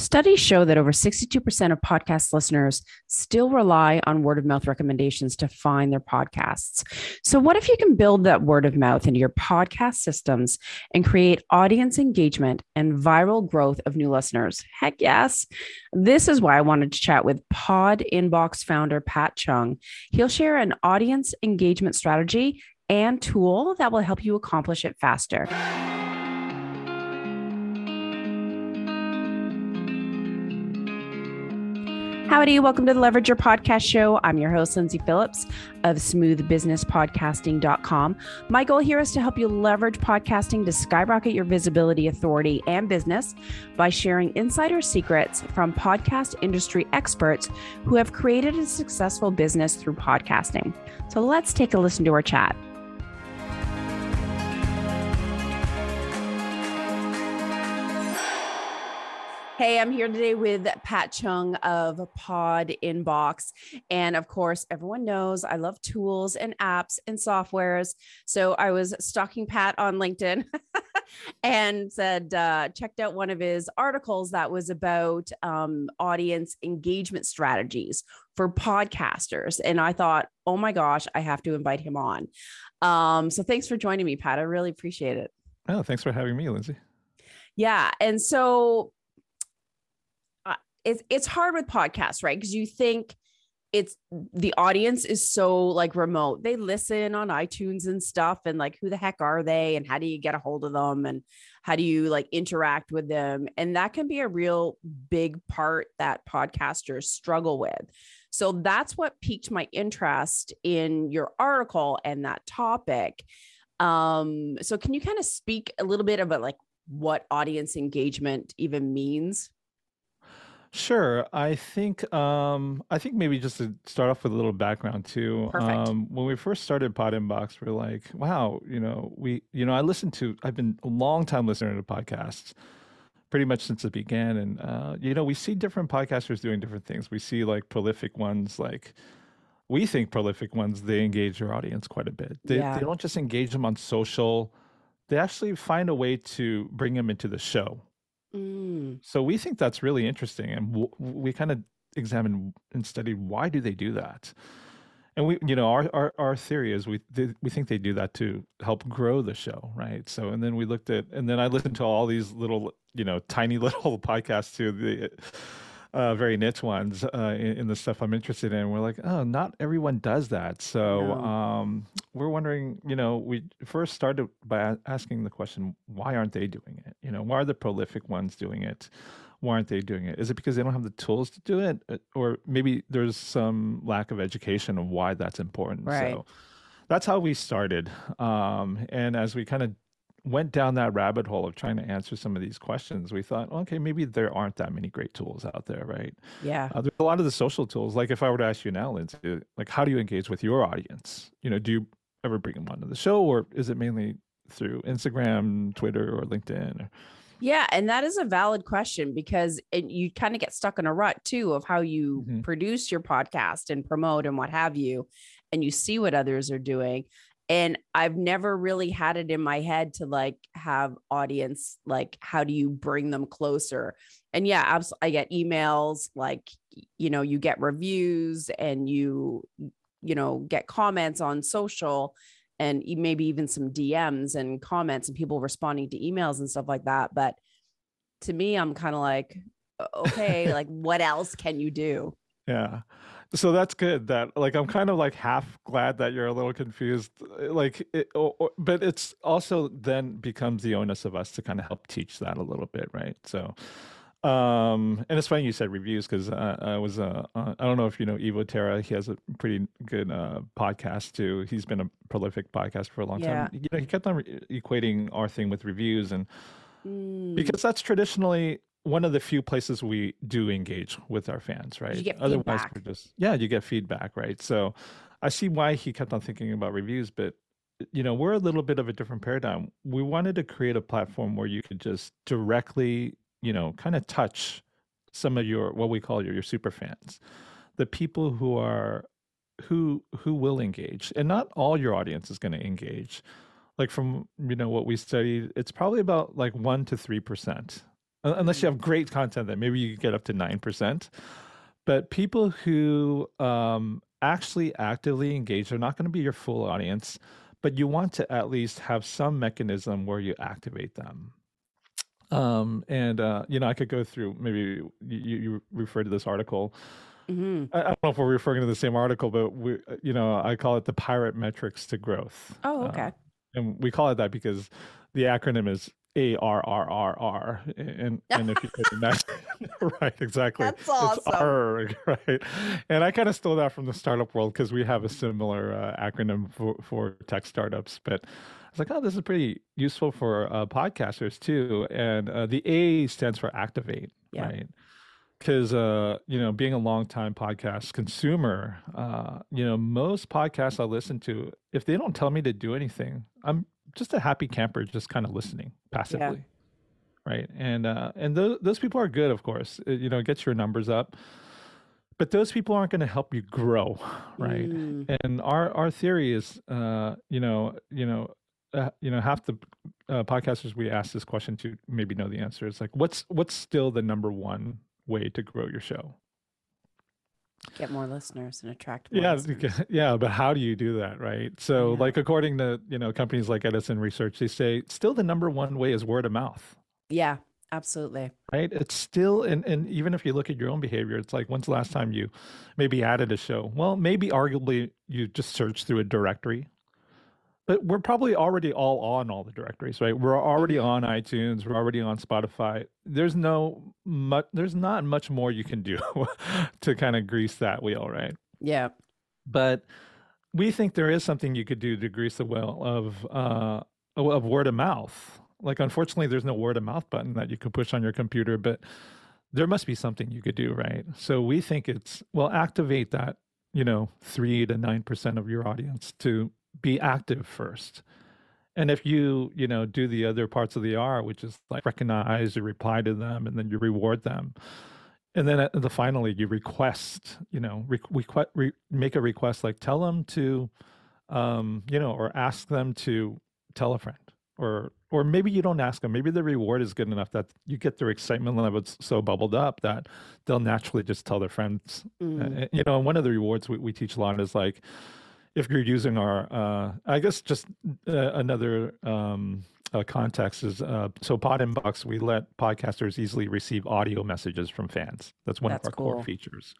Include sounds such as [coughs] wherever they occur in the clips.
Studies show that over 62% of podcast listeners still rely on word of mouth recommendations to find their podcasts. So, what if you can build that word of mouth into your podcast systems and create audience engagement and viral growth of new listeners? Heck yes. This is why I wanted to chat with Pod Inbox founder Pat Cheung. He'll share an audience engagement strategy and tool that will help you accomplish it faster. Howdy, welcome to the Leverage Your Podcast Show. I'm your host, Lindsay Phillips of smoothbusinesspodcasting.com. My goal here is to help you leverage podcasting to skyrocket your visibility, authority, and business by sharing insider secrets from podcast industry experts who have created a successful business through podcasting. So let's take a listen to our chat. Hey, I'm here today with Pat Cheung of Pod Inbox. And of course, everyone knows I love tools and apps and softwares. So I was stalking Pat on LinkedIn [laughs] and said, uh, checked out one of his articles that was about um, audience engagement strategies for podcasters. And I thought, oh my gosh, I have to invite him on. Um, so thanks for joining me, Pat. I really appreciate it. Oh, thanks for having me, Lindsay. Yeah. And so it's it's hard with podcasts, right? Because you think it's the audience is so like remote. They listen on iTunes and stuff, and like who the heck are they, and how do you get a hold of them, and how do you like interact with them, and that can be a real big part that podcasters struggle with. So that's what piqued my interest in your article and that topic. Um, so can you kind of speak a little bit about like what audience engagement even means? Sure. I think um I think maybe just to start off with a little background too. Perfect. Um when we first started Pod Inbox, we are like, wow, you know, we you know, I listened to I've been a long time listener to podcasts pretty much since it began and uh you know, we see different podcasters doing different things. We see like prolific ones like we think prolific ones they engage their audience quite a bit. They Yeah. they don't just engage them on social. They actually find a way to bring them into the show. Mm, So we think that's really interesting, and w- we kind of examined and studied why do they do that. And we, you know, our our, our theory is we we think they do that to help grow the show, right? So, and then we looked at, and then I listened to all these little, you know, tiny [laughs] little podcasts too, the uh, very niche ones uh, in, in the stuff I'm interested in. We're like, oh, not everyone does that. So no. um, we're wondering, you know, we first started by asking the question, why aren't they doing it? You know, why are the prolific ones doing it? Why aren't they doing it? Is it because they don't have the tools to do it? Uh, Or maybe there's some lack of education of why that's important. Right. So that's how we started. Um, and as we kind of went down that rabbit hole of trying to answer some of these questions, we thought, okay, maybe there aren't that many great tools out there, right? yeah. Uh, there's a lot of the social tools. Like if I were to ask you now, Lindsay, like how do you engage with your audience? You know, do you ever bring them onto the show, or is it mainly through Instagram, Twitter, or LinkedIn? Or, Yeah, and that is a valid question because it, you kind of get stuck in a rut too of how you Mhm. produce your podcast and promote and what have you, and you see what others are doing. And I've never really had it in my head to like have audience like how do you bring them closer? And yeah, abs- I get emails like you know you get reviews and you you know get comments on social and maybe even some DMs and comments and people responding to emails and stuff like that. But to me, I'm kind of like, okay, [laughs] like what else can you do? yeah. So that's good. That like I'm kind of like half glad that you're a little confused. uh, Like, it, or, or- but it's also then becomes the onus of us to kind of help teach that a little bit, right? So, um, and it's funny you said reviews because uh, I was uh, uh, I don't know if you know Evo Terra. He has a pretty good uh, podcast too. He's been a prolific podcast for a long Yeah. time. You know, he kept on re- equating our thing with reviews, and Mm, because that's traditionally one of the few places we do engage with our fans, right? Otherwise, feedback. we're just yeah, you get feedback, right? So I see why he kept on thinking about reviews, but you know, we're a little bit of a different paradigm. We wanted to create a platform where you could just directly, you know, kind of touch some of your what we call your, your super fans, the people who are who who will engage, and not all your audience is going to engage. Like from you know what we studied, it's probably about like one to three percent unless you have great content that maybe you get up to 9%. But people who um, actually actively engage, they're not going to be your full audience, but you want to at least have some mechanism where you activate them. Um, and, uh, you know, I could go through maybe you, you refer to this article. Mm-hmm. I, don't know if we're referring to the same article, but we, uh, you know, I call it the pirate metrics to growth. Oh, okay. Uh, and we call it that because the acronym is a R R R R, and and if you could imagine, [laughs] right, exactly, that's awesome, it's R, [laughs] right? And I kind of stole that from the startup world because we have a similar uh, acronym for for tech startups. But I was like, oh, this is pretty useful for uh, podcasters too. And uh, the A stands for activate, yeah. right? Because uh, you know, being a long time podcast consumer, uh, you know, most podcasts I listen to, if they don't tell me to do anything, I'm just a happy camper just kind of listening passively yeah. right? And uh and those those people are good of course. It, you know it gets your numbers up. But those people aren't going to help you grow [laughs] right? Mm. and our our theory is uh you know you know uh, you know half the uh, podcasters we ask this question to maybe know the answer. Is like what's what's still the number one way to grow your show get more listeners and attract more yeah listeners. yeah but how do you do that right? So yeah. like according to you know companies like edison research they say still the number one way is word of mouth. Yeah absolutely. Right? It's still and, and even if you look at your own behavior it's like when's the last time you maybe added a show? Well maybe arguably you just search through a directory but we're probably already all on all the directories, right? We're already mm-hmm. on iTunes. We're already on Spotify. There's no much. There's not much more you can do [laughs] to kind of grease that wheel, right? Yeah. But we think there is something you could do to grease the wheel of uh, of word of mouth. Like, unfortunately, there's no word of mouth button that you could push on your computer, but there must be something you could do, right? So we think it's well, activate that you know three to nine percent of your audience to be active first. And if you, you know, do the other parts of the R, which is like recognize, you reply to them, and then you reward them, and then at the finally you request, you know, request, re- make a request like tell them to, um, you know, or ask them to tell a friend, or or maybe you don't ask them. Maybe the reward is good enough that you get their excitement level so bubbled up that they'll naturally just tell their friends. Mm. Uh, you know, and one of the rewards we, we teach a lot is like if you're using our, uh, I guess just uh, another um, uh, context is uh, so Pod Inbox, we let podcasters easily receive audio messages from fans. That's one That's of our cool. core features.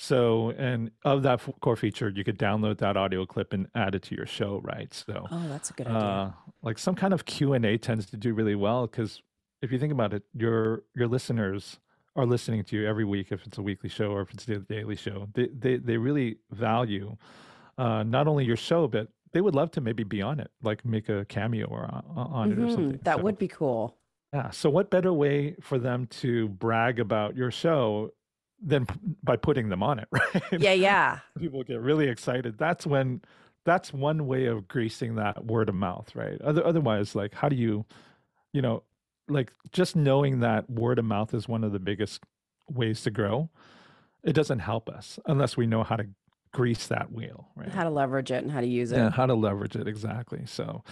So, and of that core feature, you could download that audio clip and add it to your show, right? So, oh, that's a good idea. Uh, like some kind of Q and A tends to do really well because if you think about it, your your listeners are listening to you every week if it's a weekly show or if it's a daily show. They they they really value uh, not only your show, but they would love to maybe be on it, like make a cameo or on, on mm-hmm. it or mm-hmm. something. That so, would be cool. Yeah. So, what better way for them to brag about your show than p- by putting them on it, [laughs] right? Yeah, yeah. People get really excited. That's when, that's one way of greasing that word of mouth, right? Other, otherwise, like, how do you, you know, like just knowing that word of mouth is one of the biggest ways to grow, it doesn't help us unless we know how to grease that wheel, right? How to leverage it and how to use it. Yeah, how to leverage it exactly. So,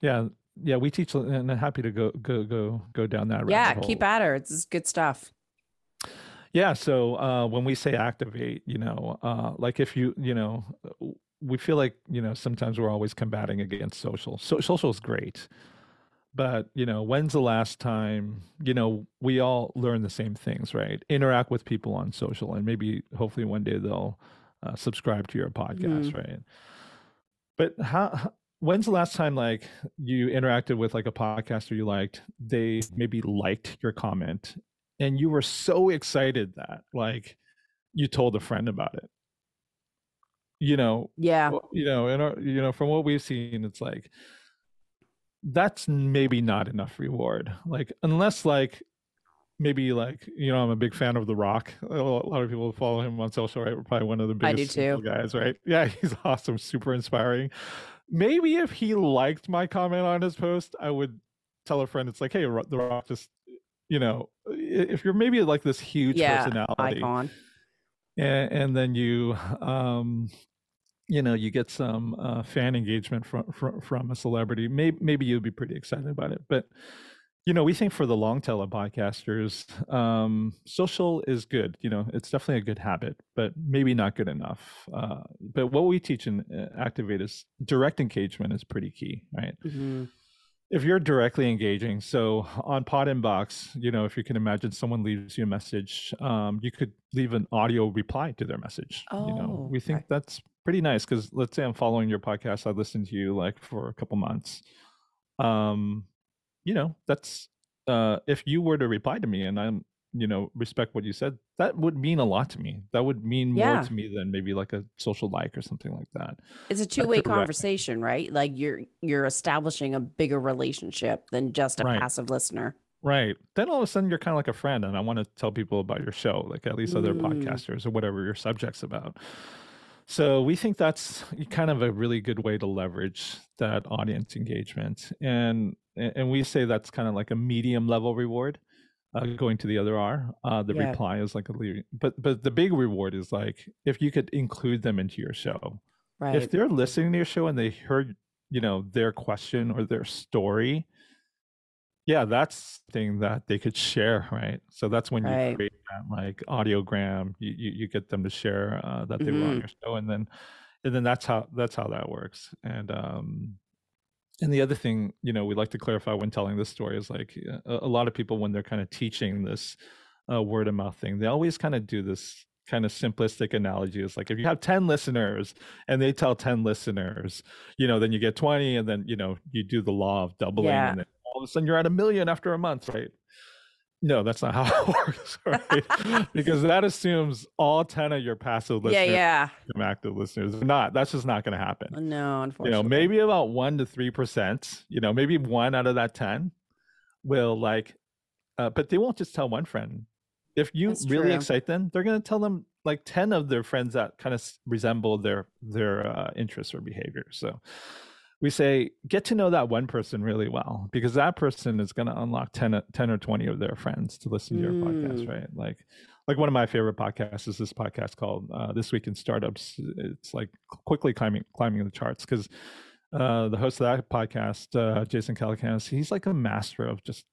yeah, yeah, we teach, and I'm happy to go go go go down that. Yeah, keep at her. It's good stuff. Yeah. So uh, when we say activate, you know, uh, like if you, you know, we feel like you know sometimes we're always combating against social. So social is great, but you know, when's the last time you know we all learn the same things, right? Interact with people on social, and maybe hopefully one day they'll uh, subscribe to your podcast, mm. right? But how? When's the last time like you interacted with like a podcaster you liked? They maybe liked your comment, and you were so excited that like you told a friend about it. You know, yeah. You know, and you know, from what we've seen, it's like that's maybe not enough reward. Like unless like maybe like you know I'm a big fan of The Rock. A lot of people follow him on social, right? We're probably one of the biggest guys, right? [laughs] Yeah, he's awesome, super inspiring. Maybe if he liked my comment on his post, I would tell a friend, it's like, hey, The Rock, just you know, if you're maybe like this huge yeah, personality, icon, and, and then you, um, you know, you get some uh, fan engagement from, from from a celebrity, maybe maybe you'd be pretty excited about it, but you know, we think for the long tail of podcasters, um, social is good. You know, it's definitely a good habit, but maybe not good enough. Uh, but what we teach in uh, Activate is direct engagement is pretty key, right? Mm-hmm. If you're directly engaging, so on Pod Inbox, you know, if you can imagine someone leaves you a message, um, you could leave an audio reply to their message. Oh, you know, oh, we think that's pretty nice because let's say I'm following your podcast, I listened to you like for a couple months. Um, you know, that's uh, if you were to reply to me and I'm, you know, respect what you said, that would mean a lot to me. That would mean yeah. more to me than maybe like a social like or something like that. It's a two-way conversation, right? Like you're you're establishing a bigger relationship than just a right. passive listener. Right. Then all of a sudden you're kind of like a friend and I want to tell people about your show, like at least other mm. podcasters or whatever your subject's about. So we think that's kind of a really good way to leverage that audience engagement. And and we say that's kind of like a medium level reward uh, going to the other r uh, the yeah. reply is like a but but the big reward is like if you could include them into your show right if they're listening to your show and they heard you know their question or their story yeah that's thing that they could share right so that's when right. you create that like audiogram you, you, you get them to share uh, that they mm-hmm. were on mm-hmm. your show and then and then that's how that's how that works and um and the other thing you know we like to clarify when telling this story is like a, a lot of people when they're kind of teaching this uh, word of mouth thing they always kind of do this kind of simplistic analogy is like if you have 10 listeners and they tell 10 listeners you know then you get 20 and then you know you do the law of doubling yeah. and then all of a sudden you're at a million after a month right no, that's not how [laughs] it works, [laughs] right? because that assumes all 10 of your passive listeners yeah, yeah. active listeners. Not that's just not gonna happen. No, unfortunately. You know, maybe about one to three percent, you know, maybe one out of that 10 will like uh, but they won't just tell one friend. If you that's really true. excite them, they're gonna tell them like 10 of their friends that kind of resemble their their uh, interests or behavior. So we say get to know that one person really well because that person is going to unlock 10, 10 or 20 of their friends to listen to your mm. podcast right like like one of my favorite podcasts is this podcast called uh, this week in startups it's like quickly climbing climbing the charts because uh, the host of that podcast uh, jason calacanis he's like a master of just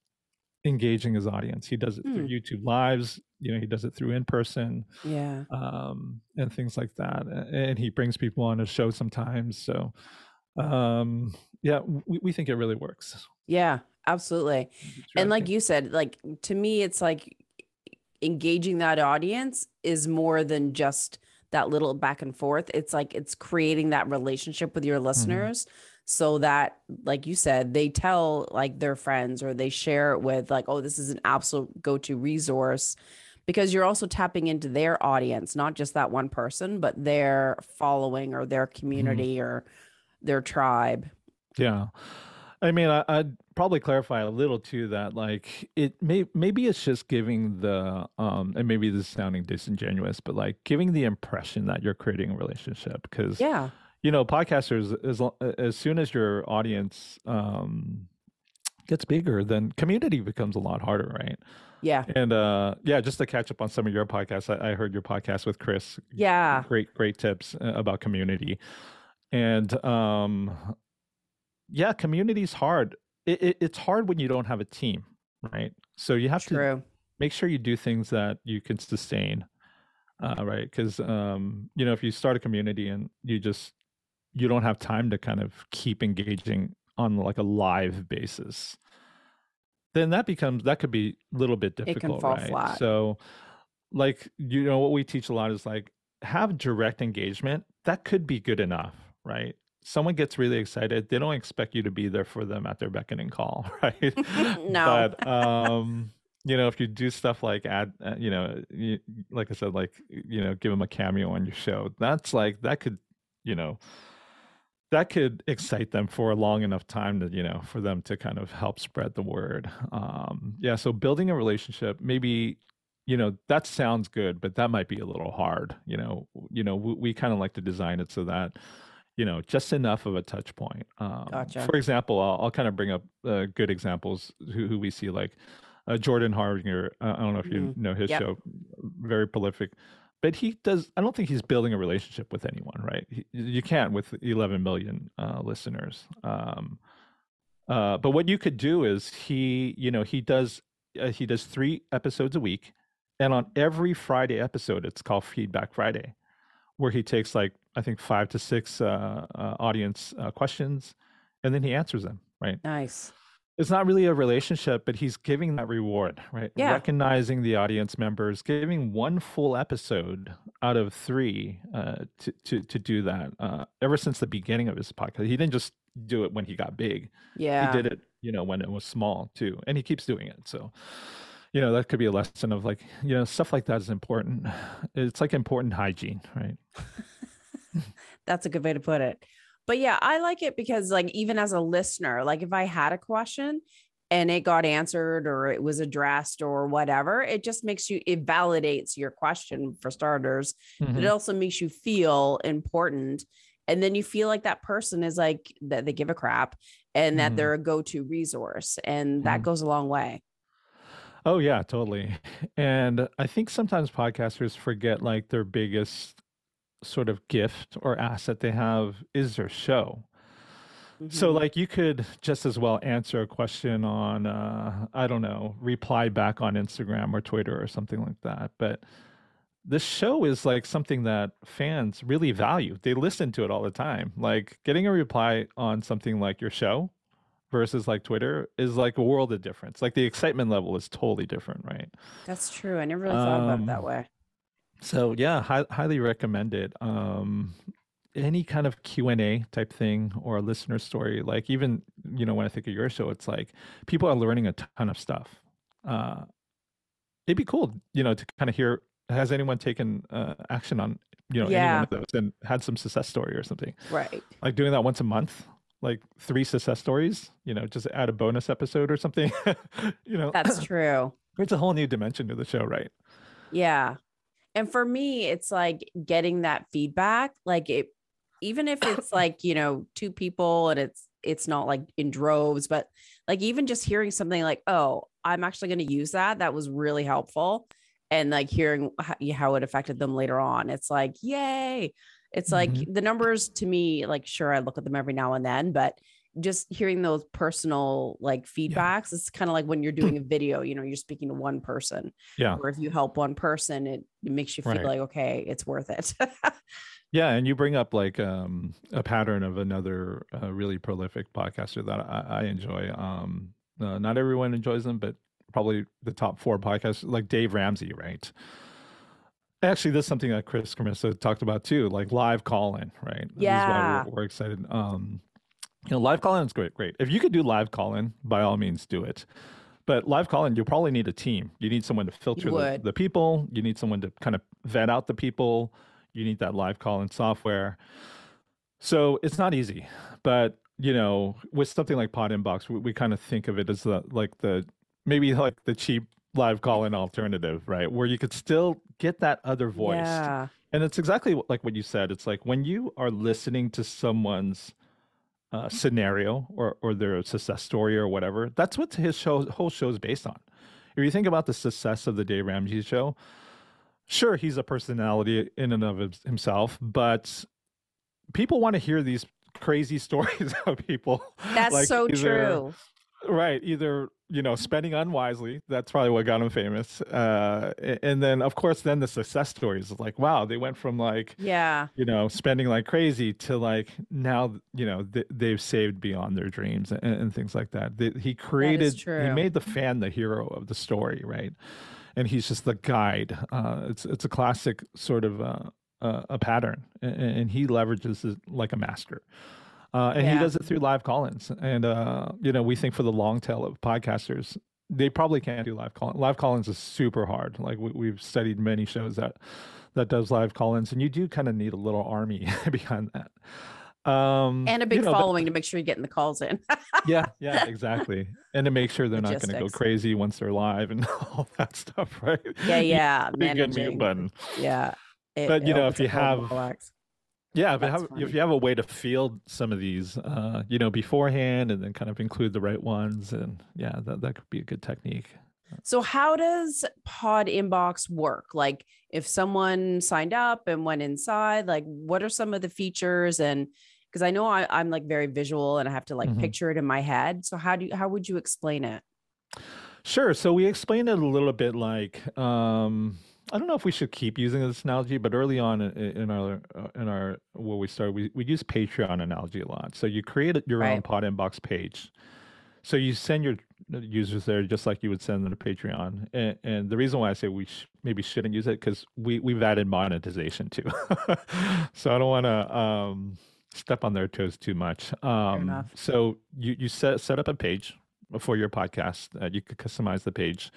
engaging his audience he does it mm. through youtube lives you know he does it through in person yeah um and things like that and he brings people on his show sometimes so um yeah we, we think it really works yeah absolutely and like you said like to me it's like engaging that audience is more than just that little back and forth it's like it's creating that relationship with your mm-hmm. listeners mm-hmm. so that like you said they tell like their friends or they share it with like oh this is an absolute go-to resource because you're also tapping into their audience not just that one person but their following or their mm-hmm. community mm-hmm. or their tribe. Yeah. I mean, I, would probably clarify a little too that like it may maybe it's just giving the um and maybe this is sounding disingenuous, but like giving the impression that you're creating a relationship because yeah, you know, podcasters as as soon as your audience um gets bigger, then community becomes a lot harder, right? Yeah. And uh yeah, just to catch up on some of your podcasts, I, I heard your podcast with Chris. Yeah. Great, great tips uh, about community and um yeah community's hard. It, it, it's hard when you don't have a team right? So you have True. to make sure you do things that you can sustain uh, right? Because um you know if you start a community and you just you don't have time to kind of keep engaging on like a live basis then that becomes that could be a little bit difficult right? flat. so like you know what we teach a lot is like have direct engagement. That could be good enough right? Someone gets really excited. They don't expect you to be there for them at their beckoning call, [laughs] right? [laughs] no. But um, you know, if you do stuff like add, uh, you know, you, like I said, like you know, give them a cameo on your show. That's like that could, you know, that could excite them for a long enough time to you know for them to kind of help spread the word um yeah so building a relationship maybe you know that sounds good but that might be a little hard you know you know we, we kind of like to design it so that you know just enough of a touch point um, gotcha. for example I'll, I'll, kind of bring up uh, good examples who, who we see like uh, jordan harbinger uh, i don't know if you mm-hmm. know his yep. show very prolific but he does i don't think he's building a relationship with anyone right he, you can't with 11 million uh, listeners um, Uh, but what you could do is he, you know, he does uh, he does three episodes a week, and on every Friday episode, it's called Feedback Friday, where he takes like I think five to six uh, uh, audience uh, questions, and then he answers them. Right. Nice. It's not really a relationship, but he's giving that reward, right? Yeah. Recognizing the audience members, giving one full episode out of three uh, to to to do that. Uh, ever since the beginning of his podcast, he didn't just do it when he got big. Yeah. He did it, you know, when it was small too, and he keeps doing it. So, you know, that could be a lesson of like, you know, stuff like that is important. It's like important hygiene, right? [laughs] [laughs] That's a good way to put it. But yeah, I like it because like even as a listener, like if I had a question and it got answered or it was addressed or whatever, it just makes you it validates your question for starters. But Mhm. it also makes you feel important. And then you feel like that person is like that they give a crap and that Mhm. they're a go-to resource. And that Mhm. goes a long way. Oh yeah, totally. [laughs] And I think sometimes podcasters forget like their biggest sort of gift or asset they have is their show. So Mhm. like you could just as well answer a question on uh I don't know, reply back on Instagram or Twitter or something like that. But the show is like something that fans really value. They listen to it all the time. Like getting a reply on something like your show versus like Twitter is like a world of difference. Like the excitement level is totally different, right? That's true. I never really thought about it that Um, way. So yeah, hi- highly recommend it. Um, any kind of Q and A type thing or a listener story, like even you know when I think of your show, it's like people are learning a ton of stuff. Uh, it'd be cool, you know, to kind of hear. Has anyone taken uh, action on you know any one of those and had some success story or something? Right. Like doing that once a month, like three success stories. You know, just add a bonus episode or something. [laughs] you know, That's [clears throat] true. it's a whole new dimension to the show, right? Yeah. And for me, it's like getting that feedback. Like it, even if it's [coughs] like, you know, two people and it's, it's not like in droves, but like even just hearing something like, oh, I'm actually going to use that. That was really helpful. And like hearing how, it affected them later on. It's like, yay. It's like Mhm. the numbers to me, like, sure, I look at them every now and then, but just hearing those personal like feedbacks, it's kind of like when you're [clears throat] doing a video, you know, you're speaking to one person Yeah. or if you help one person, it, it makes you feel Right. like, okay, it's worth it. [laughs] Yeah, and you bring up like um, a pattern of another uh, really prolific podcaster that I, I enjoy. Um, uh, not everyone enjoys them, but probably the top four podcasts, like Dave Ramsey, right? Actually, this is something that Chris Carmissa talked about too, like live call-in, right? This is why Yeah. we're, we're excited. Um, you know, live call-in is great. Great. If you could do live call-in, by all means, do it. But live call-in, you probably need a team. You need someone to filter the, the people. You need someone to kind of vet out the people. You need that live call-in software. So it's not easy, but you know, with something like Pod Inbox, we, we kind of think of it as the like the maybe like the cheap live call-in alternative, right? Where you could still get that other voice. Yeah. And it's exactly like what you said. It's like when you are listening to someone's uh, scenario or or their success story or whatever, that's what his show whole show is based on. If you think about the success of the Dave Ramsey show, sure he's a personality in and of himself, but people want to hear these crazy [laughs] stories of people. That's like so either- true. Right. Either, you know, spending unwisely. That's probably what got him famous. Uh, and then, of course, then the success stories is like, wow, they went from like, Yeah. you know, spending like crazy to like now, you know, th- they've saved beyond their dreams and, and things like that. They, he created, he true. made the fan the hero of the story, right? And he's just the guide. Uh, it's it's a classic sort of uh, uh, a pattern, and, and he leverages it like a master. Uh, and he does it through live call-ins. And uh, you know, we think for the long tail of podcasters, they probably can't do live call. Live call-ins is super hard. Like we, we've studied many shows that that does live call-ins, and you do kind of need a little army [laughs] behind that. Um, And a you big know, but- following to make sure you're getting the calls in. [laughs] yeah, yeah, exactly. And to make sure they're not going to go crazy once they're live and [laughs] all that stuff, right? yeah. Yeah. Big good mute Managing. button. Yeah. It- But, you know, if you up a lot have-. Yeah, but funny. if you have a way to field some of these, uh, you know, beforehand and then kind of include the right ones, and yeah, that, that could be a good technique. So how does pod inbox work? Like if someone signed up and went inside, like what are some of the features and because I know I, I'm like very visual and I have to like Mhm. picture it in my head. So how do you, how would you explain it? Sure. So we explained it a little bit like um, I don't know if we should keep using this analogy, but early on in, our uh, in our where we started, we we use Patreon analogy a lot. So you create your own Right. Pod Inbox page. So you send your users there just like you would send them to Patreon. And, and the reason why I say we sh- maybe shouldn't use it because we we've added monetization too. [laughs] so I don't want to um, step on their toes too much. Um, so you you set set up a page for your podcast. Uh, you could customize the page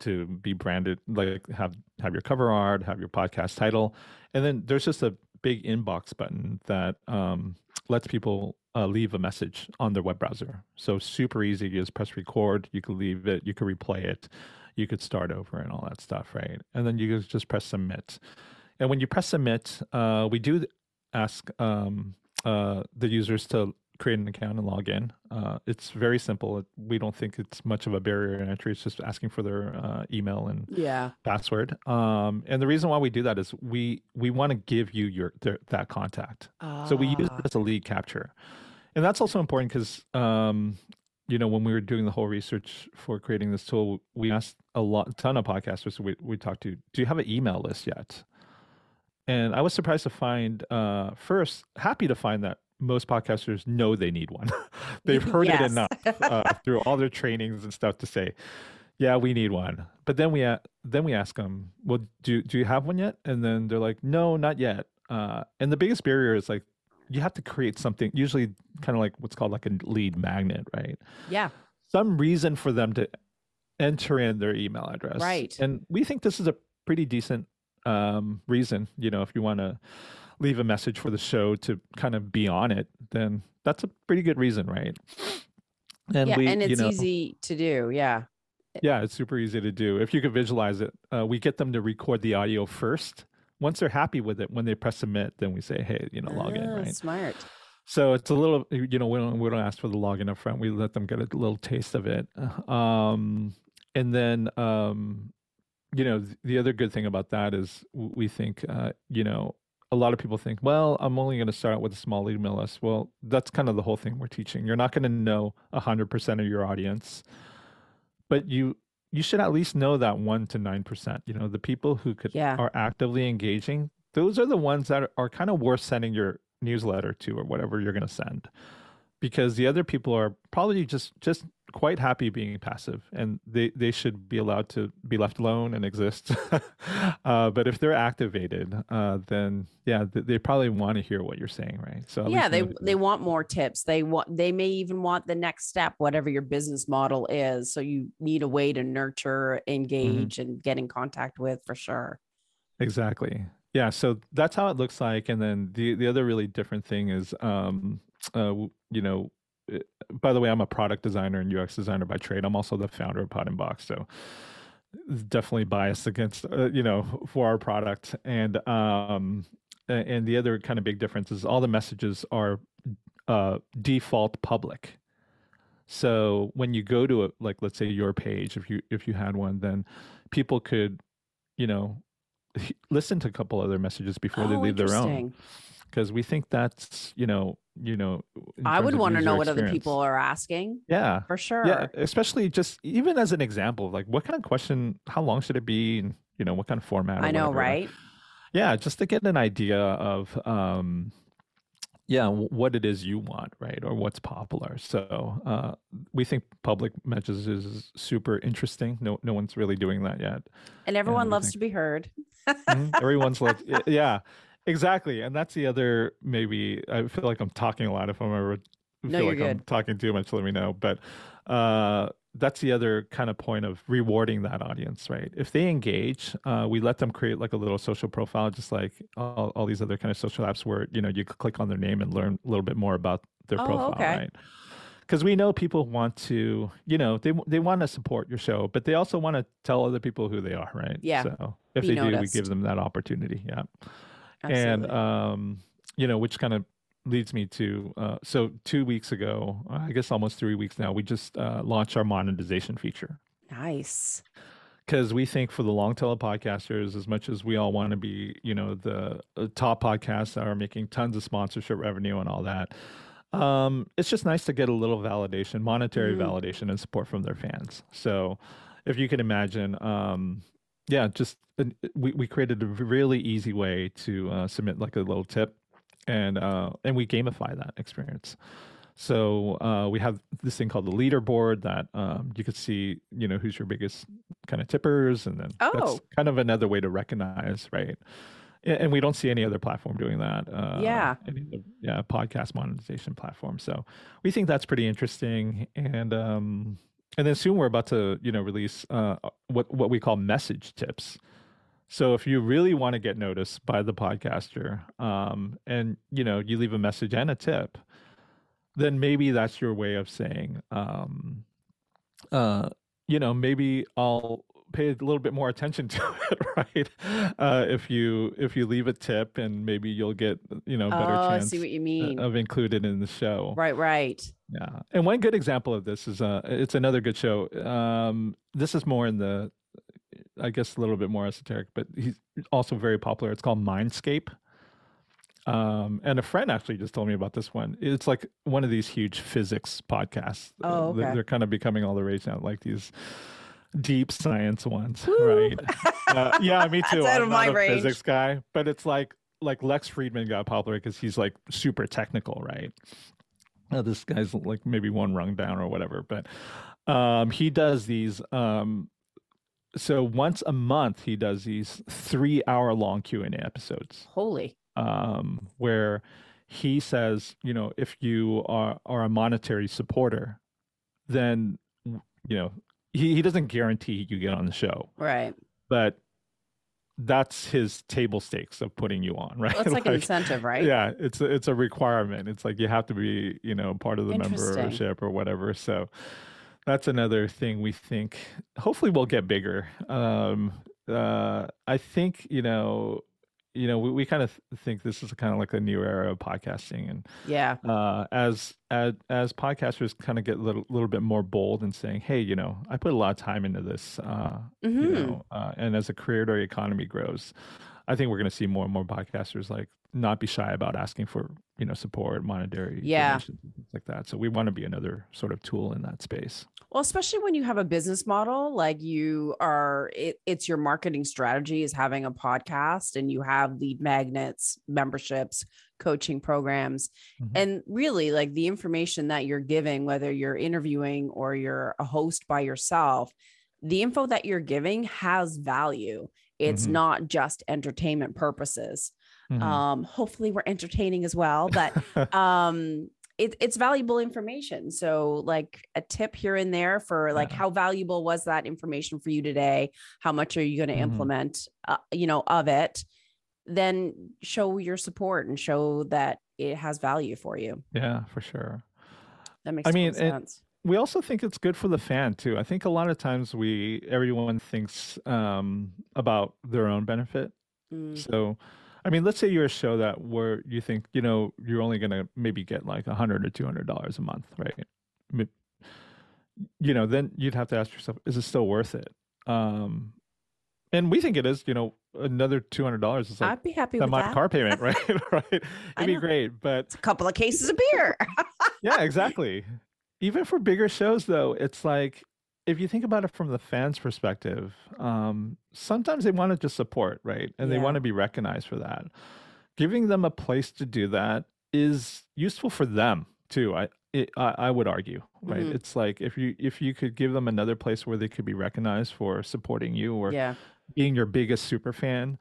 to be branded, like have have your cover art, have your podcast title, and then there's just a big inbox button that um, lets people uh, leave a message on their web browser. So super easy. You just press record. You could leave it. You could replay it. You could start over and all that stuff, right? And then you just press submit. And when you press submit, uh, we do ask um, uh, the users to create an account and log in. Uh, it's very simple. We don't think it's much of a barrier to entry. It's just asking for their uh, email and Yeah. password. Um, and the reason why we do that is we we want to give you your their, that contact. So we use Ah, it as a lead capture, and that's also important because um, you know when we were doing the whole research for creating this tool, we asked a lot ton of podcasters we we talked to, do you have an email list yet? And I was surprised to find uh, first happy to find that most podcasters know they need one. [laughs] They've [laughs] heard it enough uh, [laughs] through all their trainings and stuff to say, yeah, we need one. But then we a- then we ask them, well, do do you have one yet? And then they're like, no, not yet. Uh, and the biggest barrier is like you have to create something, usually kind of like what's called like a lead magnet, right? yeah. Some reason for them to enter in their email address, Right. And we think this is a pretty decent um, reason. You know, if you want to leave a message for the show to kind of be on it, then that's a pretty good reason, right? And yeah. we, and you it's know, easy to do. Yeah. yeah, it's super easy to do. If you could visualize it, uh, we get them to record the audio first. Once they're happy with it, when they press submit, then we say, "Hey, you know, log in." Ah, Right. Smart. So it's a little, you know, we don't we don't ask for the login up front. We let them get a little taste of it, um, and then, um, you know, the other good thing about that is we think, uh, you know, a lot of people think, well, I'm only going to start out with a small email list. Well, that's kind of the whole thing we're teaching. You're not going to know hundred percent of your audience, but you you should at least know that one to nine percent. You know, the people who could Yeah. are actively engaging. Those are the ones that are, are kind of worth sending your newsletter to or whatever you're going to send, because the other people are probably just just quite happy being passive, and they they should be allowed to be left alone and exist. [laughs] uh, but if they're activated, uh, then yeah, th- they probably want to hear what you're saying, right? So yeah they know- they want more tips they want they may even want the next step whatever your business model is so you need a way to nurture Mm-hmm. engage and get in contact with for sure Exactly. Yeah. So that's how it looks like. And then the the other really different thing is, um, uh, you know, uh, by the way, I'm a product designer and UX designer by trade. I'm also the founder of Pod Inbox, so definitely biased against, uh, you know, [laughs] for our product. And um, and the other kind of big difference is all the messages are uh, default public. So when you go to a like let's say your page, if you if you had one, then people could, you know, [laughs] listen to a couple other messages before they oh leave their own because we think that's you know you know i would want to know what other people are asking yeah. for sure. yeah especially just even as an example like what kind of question how long should it be and you know what kind of format i know whatever. right? Yeah just to get an idea of um yeah what it is you want right or what's popular. So uh we think public messages is super interesting. No no one's really doing that yet. And everyone we loves think- to be heard. Mhm. Everyone's [laughs] like, yeah, exactly. And that's the other maybe. I feel like I'm talking a lot. If I'm ever feel No, you're like I'm talking too much, let me know. But uh, that's the other kind of point of rewarding that audience, right? If they engage, uh, we let them create like a little social profile, just like all, all these other kind of social apps where you know you could click on their name and learn a little bit more about their Oh, profile, okay. right? Because we know people want to, you know, they they want to support your show, but they also want to tell other people who they are, right? Yeah. So if Be they do, we give them that opportunity. Yeah Absolutely. and um you know which kind of leads me to uh so two weeks ago i guess almost three weeks now we just uh launched our monetization feature nice because we think for the long tail of podcasters, as much as we all want to be, you know, the uh, top podcasts that are making tons of sponsorship revenue and all that, um, it's just nice to get a little validation, monetary mm. validation and support from their fans. So if you can imagine, um, yeah, just uh, we, we created a really easy way to uh, submit like a little tip and uh, and we gamify that experience. So uh, we have this thing called the leaderboard that um, you could see, you know, who's your biggest kind of tippers, and then oh. that's kind of another way to recognize, right? And we don't see any other platform doing that. Uh, yeah, other, yeah, podcast monetization platform. So we think that's pretty interesting, and um, and then soon we're about to, you know, release uh, what what we call message tips. So if you really want to get noticed by the podcaster, um, and you know, you leave a message and a tip then maybe that's your way of saying, um, uh, you know, maybe I'll pay a little bit more attention [laughs] to it, right? Uh, if you if you leave a tip, and maybe you'll get you know better oh, chance I see what you mean. of included in the show. Right, right. Yeah, and one good example of this is uh, it's another good show. Um, this is more in the, I guess, a little bit more esoteric, but he's also very popular. It's called Mindscape. Um, and a friend actually just told me about this one. It's like one of these huge physics podcasts. Oh, okay. they're, they're kind of becoming all the rage now, like these deep science ones, Woo! right? [laughs] uh, yeah, me too. I'm not a range. physics guy, but it's like like Lex Fridman got popular because he's like super technical, right? Uh, this guy's like maybe one rung down or whatever, but um, he does these. Um, so once a month, he does these three hour long Q and A episodes. Holy! um, where he says, you know, if you are are a monetary supporter, then you know he, he doesn't guarantee you get on the show, right? But that's his table stakes of putting you on, [laughs] right? Well, it's like, like, an incentive, right? Yeah, it's a, it's a requirement. It's like you have to be, you know, part of the membership or whatever. So that's another thing we think. Hopefully, we'll get bigger. Um, uh, I think you know you know, we, we kind of think this is kind of like a new era of podcasting, and yeah, uh, as as as podcasters kind of get a little little bit more bold and saying, hey, you know, I put a lot of time into this, uh, mm-hmm. you know, uh, and as a creator economy grows, I think we're going to see more and more podcasters like not be shy about asking for you know support, monetary, yeah, things like that. So we want to be another sort of tool in that space. Well, especially when you have a business model like you are, it, it's your marketing strategy is having a podcast, and you have lead magnets, memberships, coaching programs, mm-hmm. and really like the information that you're giving, whether you're interviewing or you're a host by yourself the info that you're giving has value. It's mm-hmm. not just entertainment purposes. Mm-hmm. Um, hopefully we're entertaining as well, but [laughs] um, it, it's valuable information. So like a tip here and there for like yeah. how valuable was that information for you today? How much are you going to mm-hmm. implement, uh, you know, of it? Then show your support and show that it has value for you. Yeah, for sure. That makes I mean, sense we also think it's good for the fan too. I think a lot of times we everyone thinks um, about their own benefit. Mm. So, I mean, let's say you're a show that where you think you know you're only going to maybe get like a hundred or two hundred dollars a month, right? You know, then you'd have to ask yourself, is it still worth it? Um, and we think it is. You know, another two hundred dollars is like I'd be happy with my that. car payment, [laughs] [laughs] right? [laughs] right? It'd be great, but it's a couple of cases of beer. yeah, exactly even for bigger shows though it's like if you think about it from the fans perspective um, sometimes they want to just support right and yeah. they want to be recognized for that giving them a place to do that is useful for them too i it, I, I, would argue right mm-hmm. it's like if you if you could give them another place where they could be recognized for supporting you or yeah. being your biggest super fan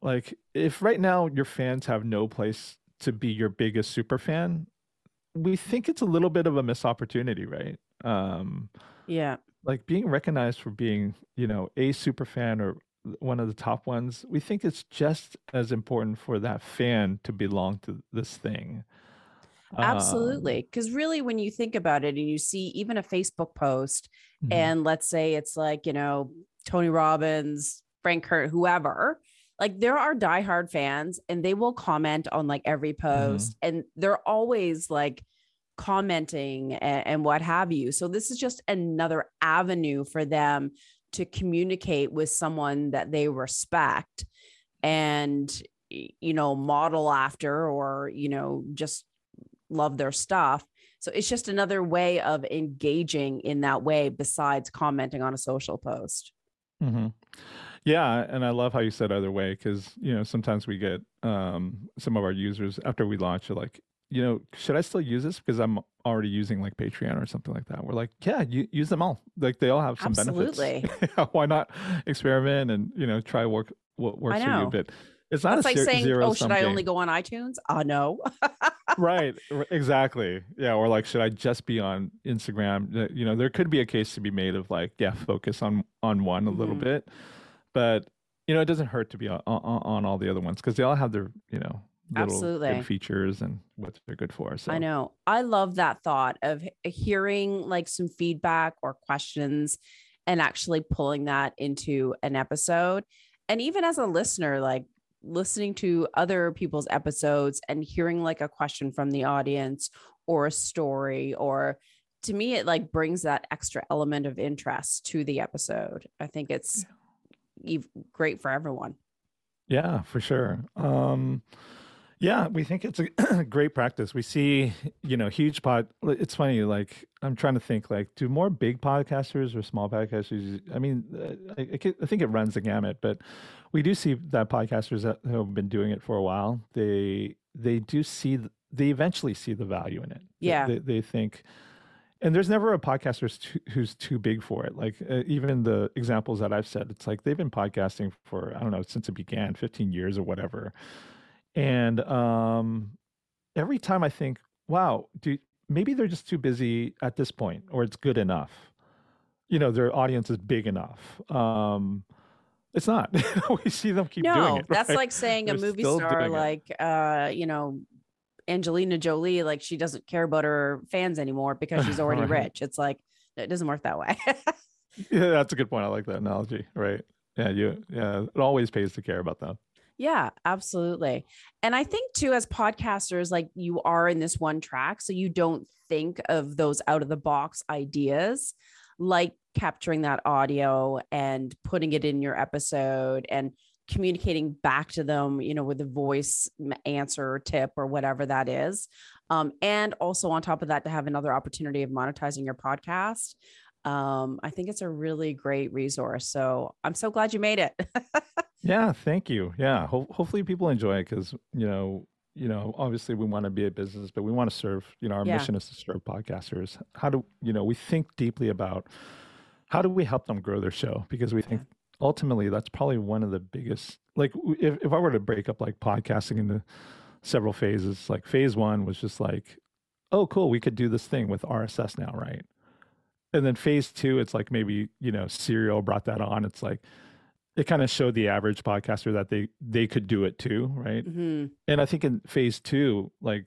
like if right now your fans have no place to be your biggest super fan we think it's a little bit of a missed opportunity, right? Um, yeah. Like being recognized for being, you know, a super fan or one of the top ones, we think it's just as important for that fan to belong to this thing. Absolutely. Because um, really, when you think about it and you see even a Facebook post, mm-hmm. and let's say it's like, you know, Tony Robbins, Frank Kern, whoever, like there are diehard fans and they will comment on like every mm-hmm. post mm-hmm. and they're always like commenting and, and what have you. So this is just another avenue for them to communicate with someone that they respect and you know model after or you know just love their stuff so it's just another way of engaging in that way besides commenting on a social post mm-hmm. Yeah and i love how you said either way because you know sometimes we get um, some of our users after we launch are like you know, should I still use this because I'm already using like Patreon or something like that? We're like, yeah, you use them all. Like they all have some benefits. Absolutely. benefits. [laughs] Why not experiment and you know try work what works for you? But it's not That's like ser- saying, "Oh, should I game. only go on iTunes?" Uh no. [laughs] right, exactly. Yeah, or like, should I just be on Instagram? You know, there could be a case to be made of like, yeah, focus on on one a mm-hmm. little bit, but you know, it doesn't hurt to be on, on, on all the other ones because they all have their you know little Absolutely. features and what they're good for. So I know. I love that thought of hearing like some feedback or questions and actually pulling that into an episode. And even as a listener, like listening to other people's episodes and hearing like a question from the audience or a story or to me it like brings that extra element of interest to the episode. I think it's yeah. Great for everyone. Yeah, for sure. Um yeah, we think it's a [clears throat] great practice. We see, you know, huge pod. It's funny, like I'm trying to think, like, do more big podcasters or small podcasters? I mean, uh, I, I think it runs the gamut, but we do see that podcasters that have been doing it for a while, they they do see, they eventually see the value in it. Yeah, they, they think, and there's never a podcaster who's too, who's too big for it. Like uh, even the examples that I've said, it's like they've been podcasting for I don't know since it began, 15 years or whatever and um, every time I think, wow, do, maybe they're just too busy at this point, or it's good enough. You know, their audience is big enough. Um, it's not. [laughs] we see them keep no, doing it. No, that's like saying they're a movie star, like uh, you know, Angelina Jolie, like she doesn't care about her fans anymore because she's [laughs] already right. rich. It's like it doesn't work that way. [laughs] yeah, that's a good point. I like that analogy. Right. Yeah, you yeah, it always pays to care about them. Yeah, absolutely. And I think too, as podcasters, like you are in this one track, so you don't think of those out of the box ideas like capturing that audio and putting it in your episode and communicating back to them, you know, with a voice answer or tip or whatever that is. Um, and also on top of that, to have another opportunity of monetizing your podcast. Um, I think it's a really great resource. So I'm so glad you made it. [laughs] Yeah, thank you. Yeah, ho- hopefully people enjoy it because you know, you know, obviously we want to be a business, but we want to serve. You know, our yeah. mission is to serve podcasters. How do you know? We think deeply about how do we help them grow their show because we think ultimately that's probably one of the biggest. Like, if if I were to break up like podcasting into several phases, like phase one was just like, oh, cool, we could do this thing with RSS now, right? And then phase two, it's like maybe you know, Serial brought that on. It's like it kind of showed the average podcaster that they they could do it too, right? Mm-hmm. And I think in phase two, like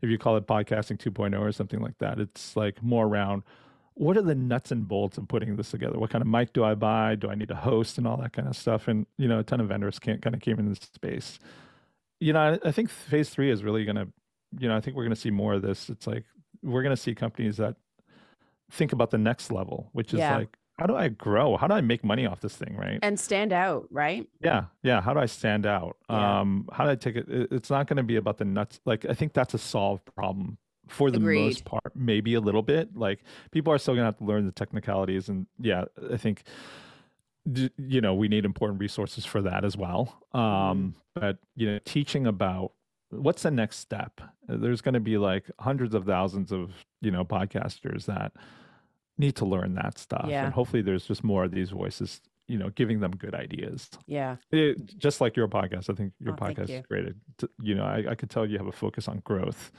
if you call it podcasting 2.0 or something like that, it's like more around what are the nuts and bolts of putting this together? What kind of mic do I buy? Do I need a host and all that kind of stuff? And you know, a ton of vendors can't kind of came into this space. You know, I, I think phase three is really going to, you know, I think we're going to see more of this. It's like we're going to see companies that think about the next level, which is yeah. like how do I grow? How do I make money off this thing, right? And stand out, right? Yeah, yeah. How do I stand out? Yeah. Um, how do I take it? It's not going to be about the nuts. Like I think that's a solved problem for the Agreed. most part. Maybe a little bit. Like people are still going to have to learn the technicalities, and yeah, I think you know we need important resources for that as well. Um, mm. But you know, teaching about what's the next step. There's going to be like hundreds of thousands of you know podcasters that need to learn that stuff. Yeah. And hopefully there's just more of these voices, you know, giving them good ideas. Yeah. It, just like your podcast. I think your oh, podcast is great. You know, I, I could tell you have a focus on growth,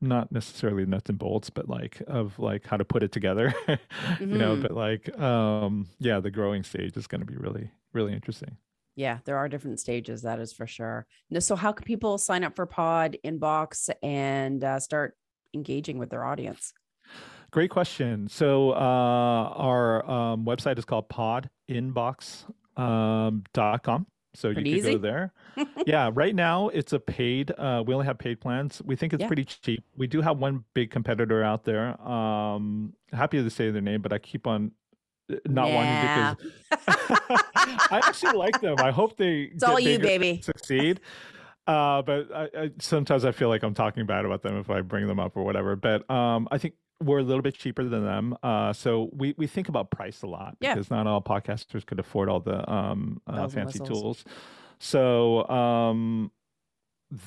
not necessarily nuts and bolts, but like of like how to put it together, mm-hmm. [laughs] you know, mm-hmm. but like, um, yeah, the growing stage is going to be really, really interesting. Yeah, there are different stages. That is for sure. So, how can people sign up for PodInbox and uh, start engaging with their audience? Great question. So uh, our um, website is called Pod podinbox.com. Um, so pretty you can go there. [laughs] yeah, right now it's a paid. Uh, we only have paid plans. We think it's yeah. pretty cheap. We do have one big competitor out there. Um, happy to say their name, but I keep on not Nah. wanting because [laughs] I actually like them. I hope they [laughs] It's all you, baby. succeed. Uh, but I, I, sometimes I feel like I'm talking bad about them if I bring them up or whatever. But um, I think we're a little bit cheaper than them. Uh, so we, we think about price a lot Yeah. because not all podcasters could afford all the um, uh, fancy whistles. tools. So um, th-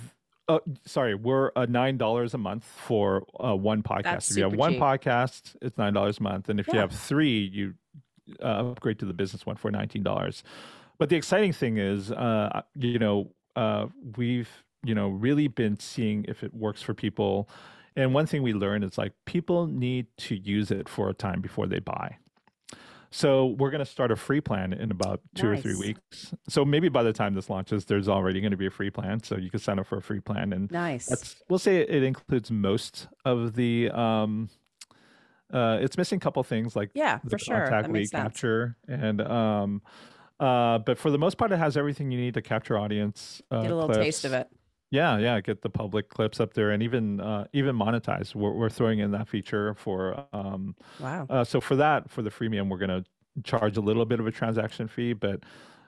uh, sorry, we're uh, nine dollars a month for uh, one podcast. That's if you have one cheap. podcast, it's nine dollars a month, and if you have three, you uh, upgrade to the business one for nineteen dollars. But the exciting thing is, uh, you know, uh, we've you know really been seeing if it works for people. And one thing we learned is like people need to use it for a time before they buy. So we're going to start a free plan in about two or three weeks. So maybe by the time this launches, there's already going to be a free plan. So you can sign up for a free plan, and Nice. that's we'll say it includes most of the. Um, uh, it's missing a couple things like yeah, the for sure. contact That lead makes sense. capture and um, uh, but for the most part, it has everything you need to capture audience. Uh, Get a little taste of it. Yeah, yeah, get the public clips up there and even uh, even monetize. We're, we're throwing in that feature for um, Wow. uh, so for that for the freemium, we're going to charge a little bit of a transaction fee, but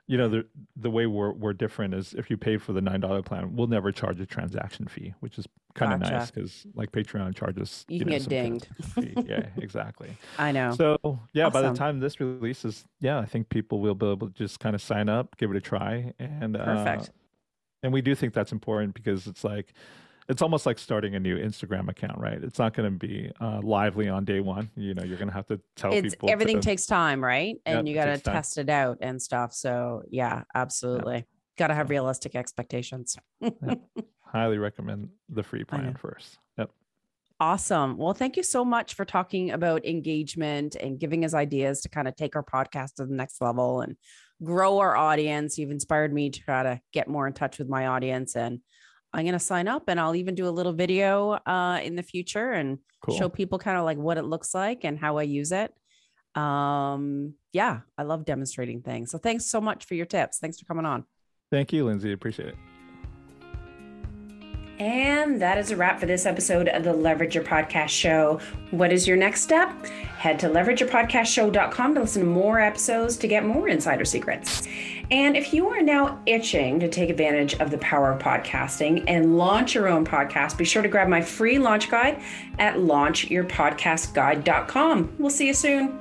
you know the the way we're we're different is if you paid for the nine dollar plan, we'll never charge a transaction fee, which is kind of Gotcha. nice because like Patreon charges You can know, get dinged. [laughs] yeah, exactly. [laughs] I know. So yeah, by the time this releases, yeah, I think people will be able to just kind of sign up, give it a try, and uh, Perfect. And we do think that's important because it's like it's almost like starting a new Instagram account, right? It's not going to be uh, lively on day one. You know, you're going to have to tell it's people everything to, takes time, right? And you got to test it out and stuff. So yeah, absolutely. Got to have realistic expectations. [laughs] highly recommend the free plan first. Yep. Awesome. Well, thank you so much for talking about engagement and giving us ideas to kind of take our podcast to the next level and grow our audience. You've inspired me to try to get more in touch with my audience and I'm going to sign up and I'll even do a little video uh, in the future and Cool. show people kind of like what it looks like and how I use it. Um, yeah, I love demonstrating things. So thanks so much for your tips. Thanks for coming on. Thank you, Lindsay. Appreciate it. And that is a wrap for this episode of the Leverage Your Podcast Show. What is your next step? Head to leverageyourpodcastshow.com to listen to more episodes to get more insider secrets. And if you are now itching to take advantage of the power of podcasting and launch your own podcast, be sure to grab my free launch guide at launchyourpodcastguide.com. We'll see you soon.